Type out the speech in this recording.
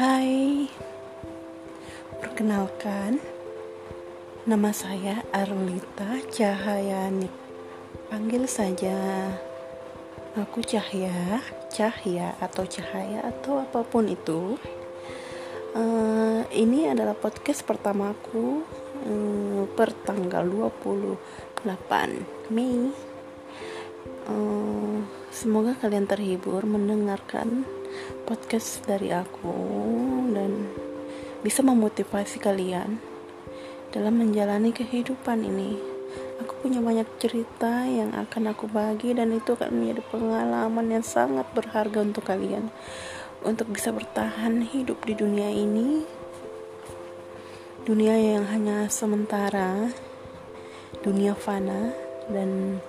Hai, perkenalkan, nama saya Arlita Cahyani. Panggil saja aku Cahya, Cahya atau Cahaya atau apa pun itu. Uh, ini adalah podcast pertamaku uh, per tanggal 28 Mei. Uh, semoga kalian terhibur mendengarkan podcast dari aku bisa memotivasi kalian dalam menjalani kehidupan ini. Aku punya banyak cerita yang akan aku bagi dan itu akan menjadi pengalaman yang sangat berharga untuk kalian untuk bisa bertahan hidup di dunia ini. Dunia yang hanya sementara, dunia fana dan